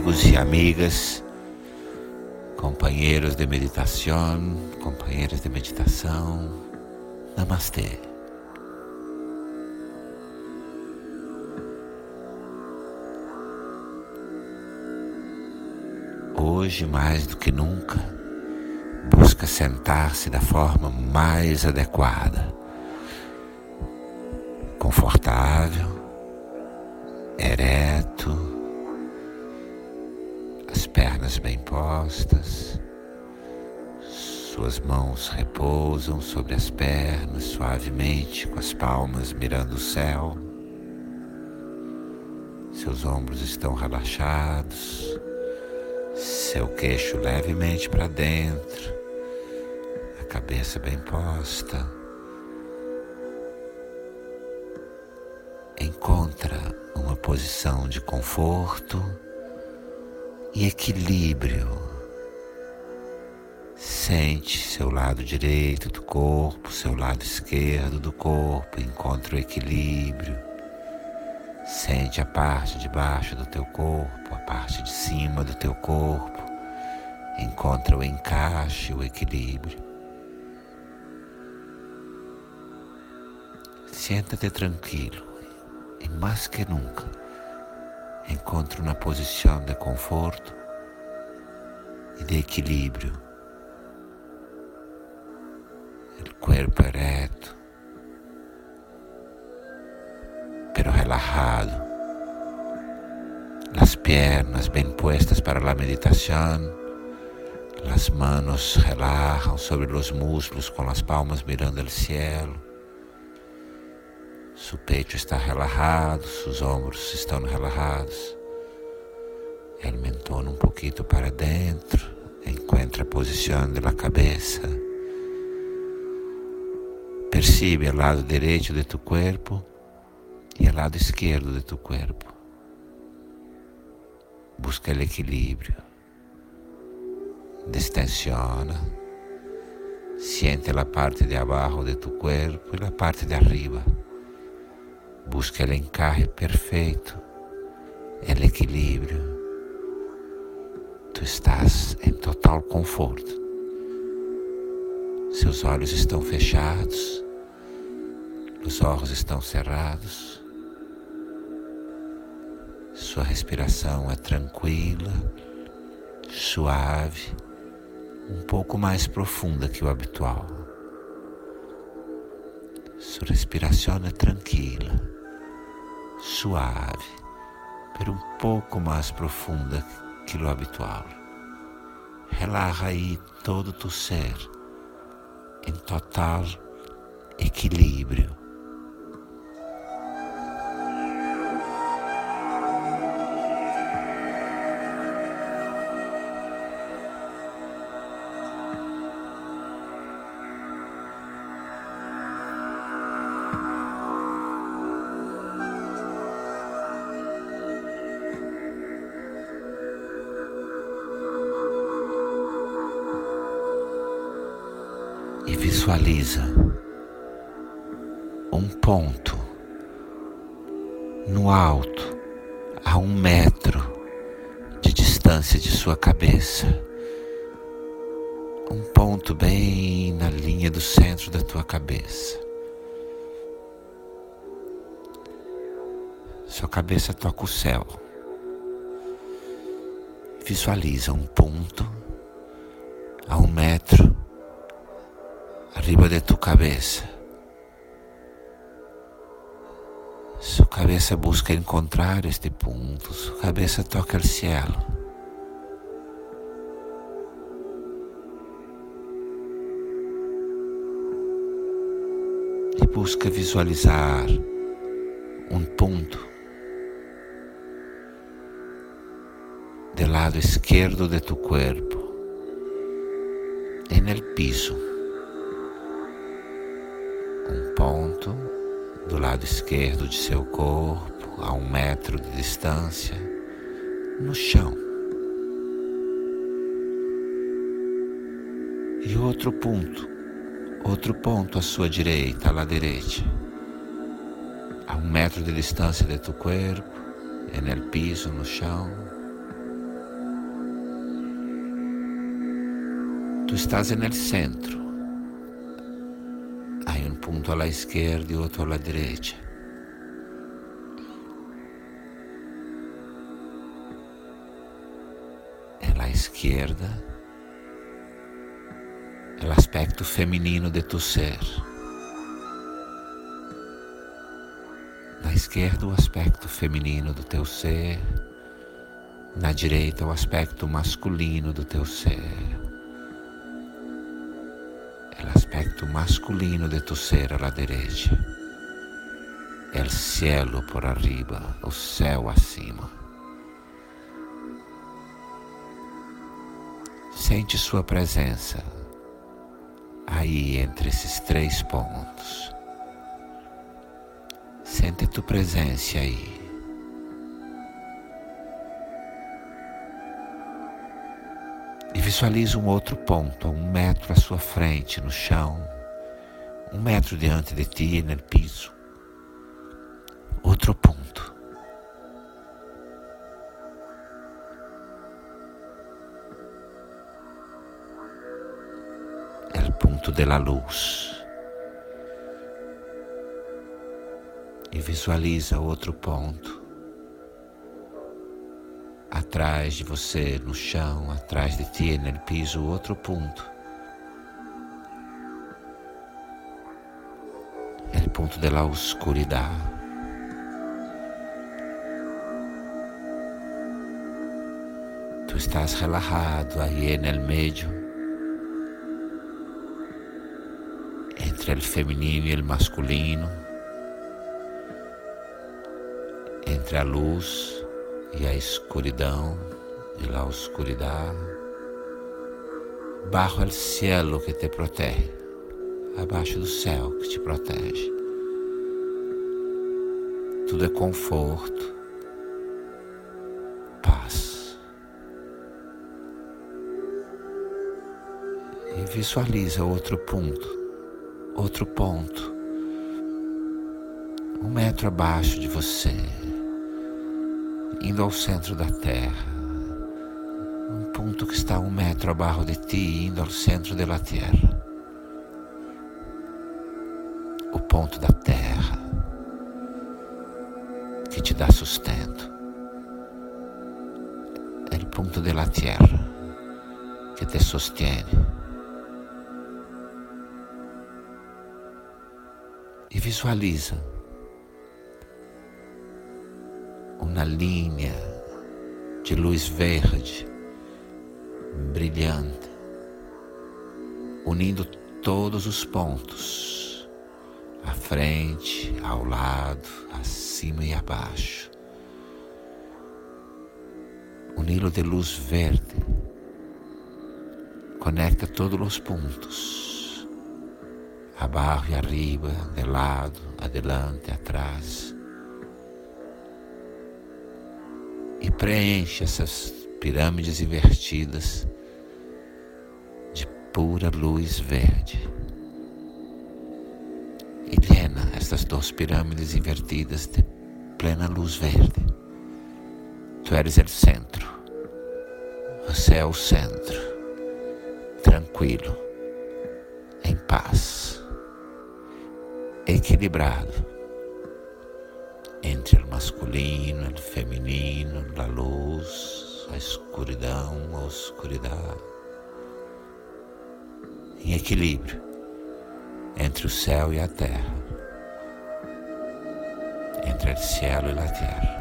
Amigos e amigas, companheiros de meditação, companheiras de meditação. Namastê. Hoje, mais do que nunca, busca sentar-se da forma mais adequada, confortável ereto, pernas bem postas, suas mãos repousam sobre as pernas suavemente, com as palmas mirando o céu. Seus ombros estão relaxados, seu queixo levemente para dentro, a cabeça bem posta. Encontra uma posição de conforto e equilíbrio. Sente seu lado direito do corpo, seu lado esquerdo do corpo, encontra o equilíbrio. Sente a parte de baixo do teu corpo, a parte de cima do teu corpo. Encontra o encaixe, o equilíbrio. Senta-te tranquilo e mais que nunca encontro uma posição de conforto e de equilíbrio. O corpo ereto, pero relajado, as pernas bem puestas para a meditação, as manos relajan sobre os músculos com as palmas mirando o cielo. Seu peito está relajado, seus ombros estão relajados. El mentón um pouquinho para dentro, encontra a posição da cabeça. Percibe o lado direito de tu corpo e o lado esquerdo de tu corpo. Busca o equilíbrio. Destensiona. Siente a parte de abaixo de tu corpo e a parte de arriba. Busca o encarre perfeito, o equilíbrio. Tu estás em total conforto. Seus olhos estão fechados, os olhos estão cerrados. Sua respiração é tranquila, suave, um pouco mais profunda que o habitual. Sua respiração é tranquila suave, pero um pouco mais profunda que o habitual. Relaxa aí todo tu ser em total equilíbrio. Visualiza um ponto no alto, a um metro de distância de sua cabeça. Um ponto bem na linha do centro da tua cabeça. Sua cabeça toca o céu. Visualiza um ponto a um metro arriba de tu cabeza. Su cabeza busca encontrar este ponto, su cabeza toca el cielo. E busca visualizar um ponto do lado esquerdo de tu corpo, en el piso. Do lado esquerdo de seu corpo, a um metro de distância, no chão. E outro ponto, outro ponto à sua direita, à direita, a um metro de distância de tu corpo, en el piso, no chão. Tu estás el centro. Punto a la izquierda y otro a la derecha. En la izquierda, el aspecto feminino de tu ser. Na esquerda, o aspecto feminino do teu ser. Na direita, o aspecto masculino do teu ser. Aspecto masculino de tu ser a la derecha. El cielo por arriba, o céu acima. Sente sua presença aí entre esses três pontos. Sente tua presença aí. E visualiza um outro ponto, um metro à sua frente, no chão, um metro diante de ti, no piso. Outro ponto. É o ponto da luz. e visualiza outro ponto atrás de você no chão, atrás de ti no piso, outro ponto. O ponto da oscuridade. Tu estás relajado aí no meio entre o feminino e o masculino. entre a luz e a escuridão e la oscuridade. Bajo el cielo que te protege, abaixo do céu que te protege. Tudo é conforto, paz. E visualiza outro ponto, outro ponto, um metro abaixo de você indo ao centro da terra, um ponto que está um metro abaixo de ti, indo ao centro da terra. O ponto da terra que te dá sustento. É o ponto da terra que te sostiene. E visualiza uma linha de luz verde, brilhante, unindo todos os pontos, à frente, ao lado, acima e abaixo. Um hilo de luz verde conecta todos os pontos, abaixo e arriba, de lado, adelante, atrás. E preenche essas pirâmides invertidas de pura luz verde. E llena estas duas pirâmides invertidas de plena luz verde. Tu eres o centro. Você é o centro. Tranquilo. Em paz. Equilibrado masculino, o feminino, a luz, a escuridão, a oscuridade. Em equilíbrio entre o céu e a terra, entre o céu e a terra.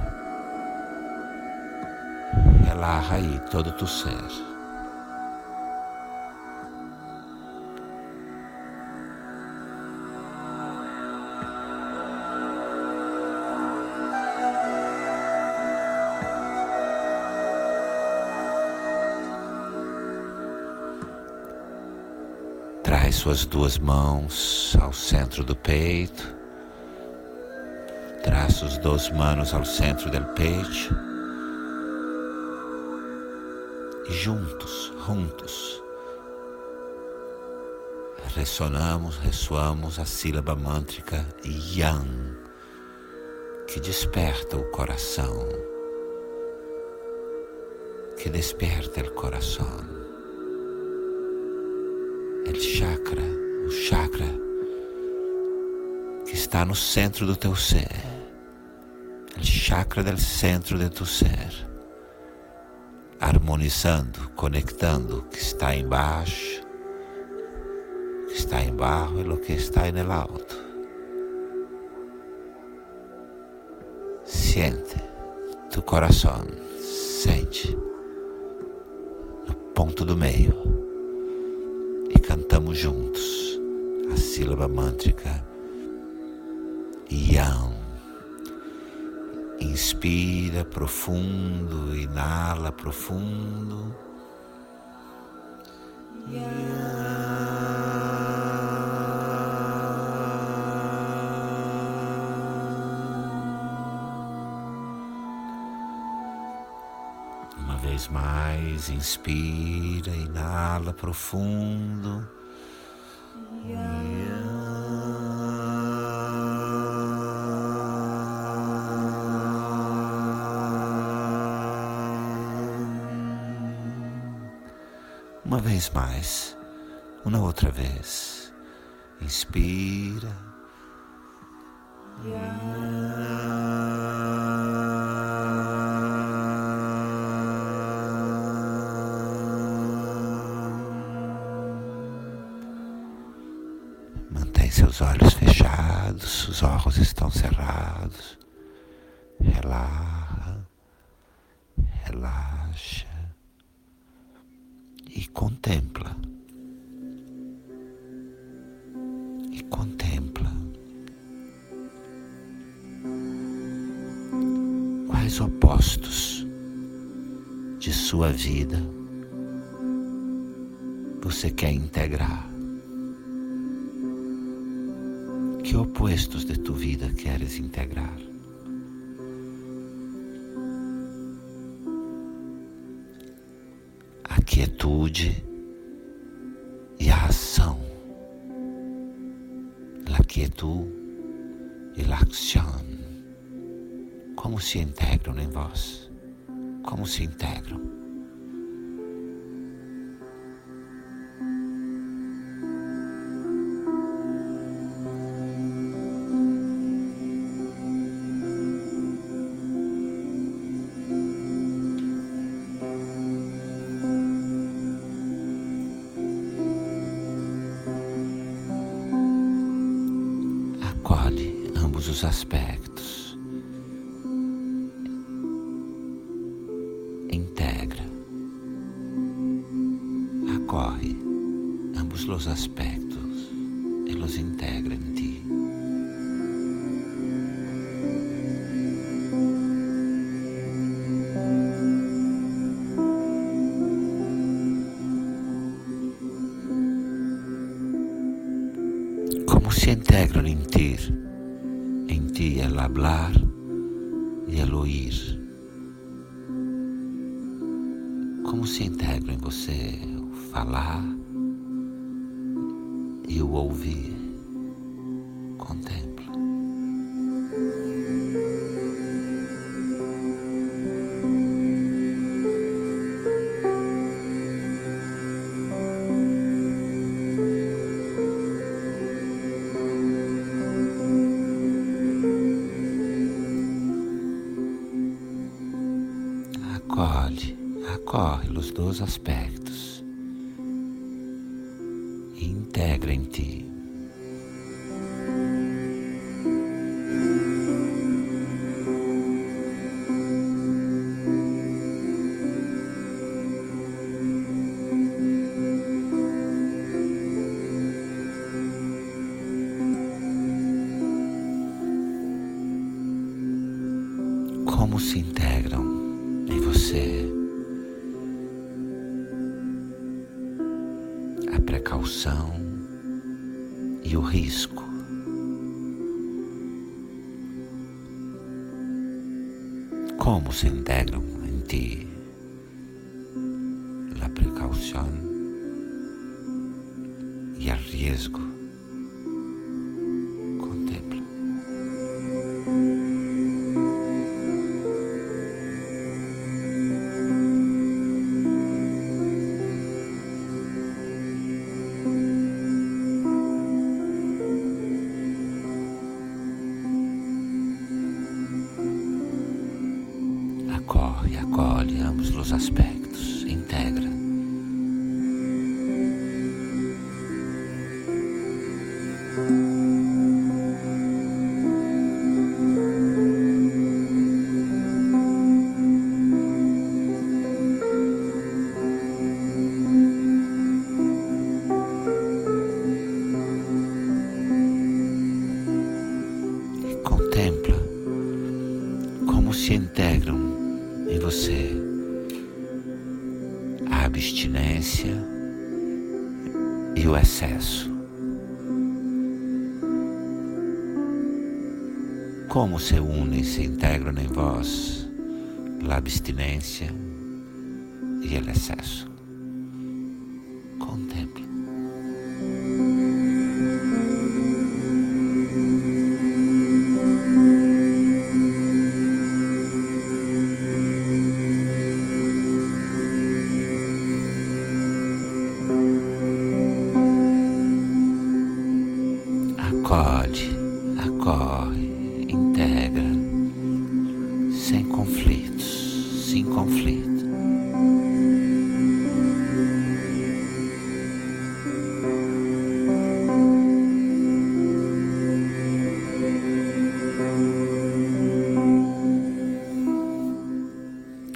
Relaxa aí todo tu ser. Suas duas mãos ao centro do peito. Traz os duas mãos ao centro do peito. E juntos, juntos, ressonamos, ressoamos a sílaba mântrica Yang, que desperta o coração, que despierta el corazón. El chakra, o chakra que está no centro do teu ser. O chakra del centro de tu ser. Harmonizando, conectando o que está embaixo, o que está embaixo e o que está no alto. Siente tu coração, sente no ponto do meio cantamos juntos a sílaba mântrica Yam. Inspira profundo, inala profundo. Uma mais, inspira, inala profundo. Uma vez mais, uma outra vez. Inspira. Mantém seus olhos fechados, os olhos estão cerrados. Relaxa, relaxa e contempla. E contempla. Quais opostos de sua vida Que opostos de tua vida queres integrar? A quietude e a ação. La quietud e la acción. Como se integram em vós? Como se integram? Ambos os aspectos. Hablar e el oír. Como se integram em você o falar e o ouvir. Contempla. Aspectos e integra em ti. Como se integram precaução e o risco. Como se integram em ti aspectos, abstinência e o excesso. Como se unem se integram em vós a abstinência e o excesso. Sem conflito.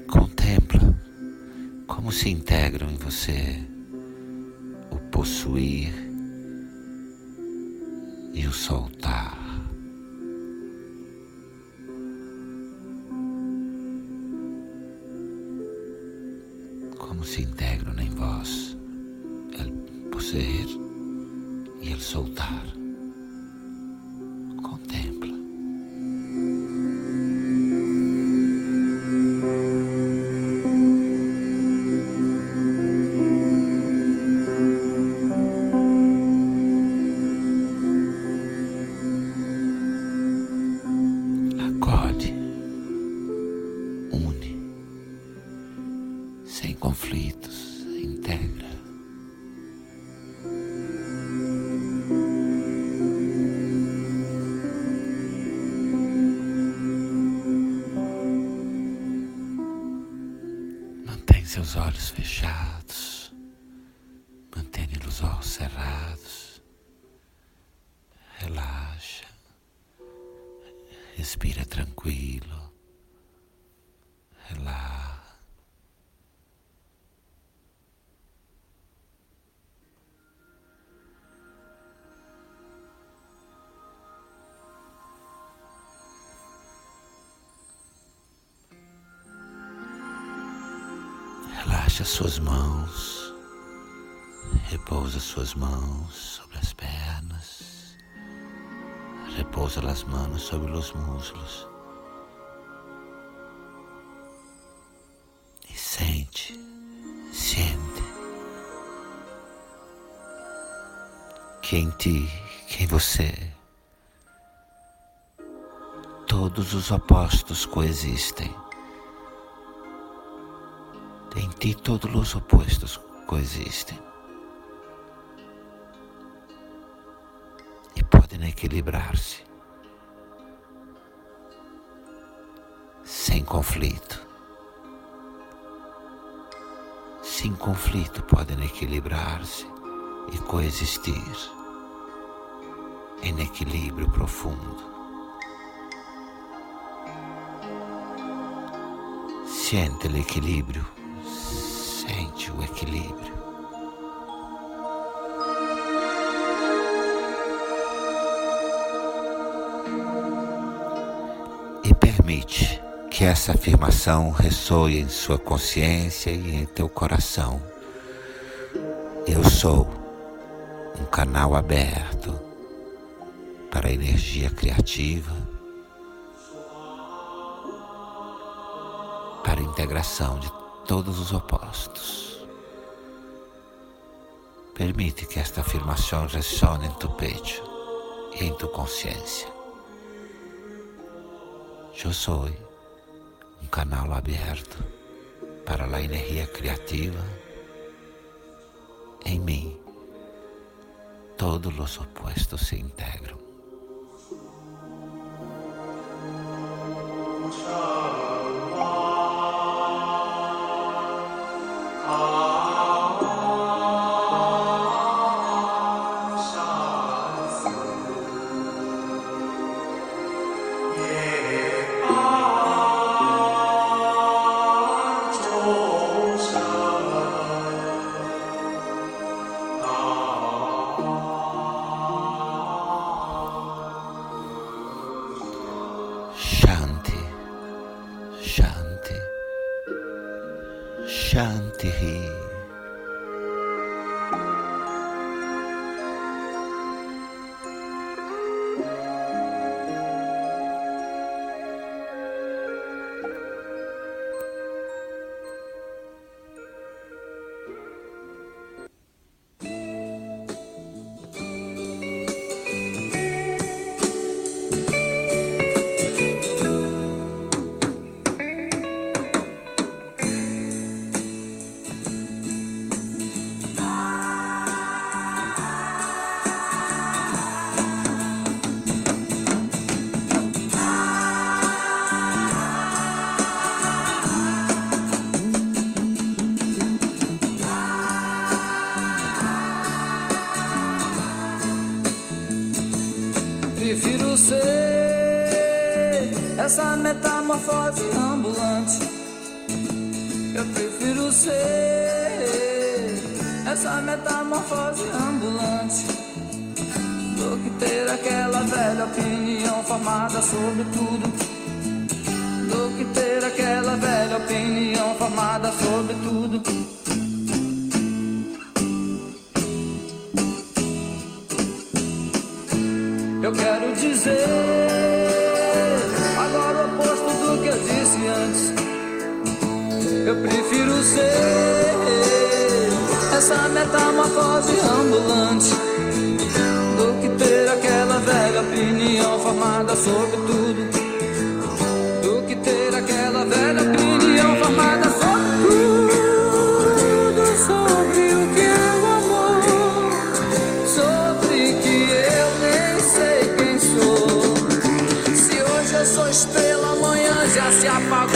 Contempla como se integram em você respira tranquilo, relaxa. Relaxa suas mãos, repousa suas mãos sobre as pernas, repousa as mãos sobre os muslos e sente, sente que em ti, que em você, todos os opostos coexistem. Em ti todos os opostos coexistem equilibrar-se sem conflito. Sem conflito podem equilibrar-se e coexistir em equilíbrio profundo. Sente o equilíbrio Sente o equilíbrio. E permite que essa afirmação ressoe em sua consciência e em teu coração. Eu sou um canal aberto para a energia criativa, para a integração de todos os opostos. Permite que esta afirmação ressone em tu peito e em tu consciência. Eu sou um canal aberto para a energia criativa. Em mim, todos os opostos se integram. Prefiro ser essa metamorfose ambulante. Eu prefiro ser essa metamorfose ambulante do que ter aquela velha opinião formada sobre tudo. Do que ter aquela velha opinião formada sobre tudo. Eu quero dizer agora o oposto do que eu disse antes. Eu prefiro ser essa metamorfose ambulante do que ter aquela velha opinião formada sobre tudo. Do que ter aquela velha opinião já se apagou.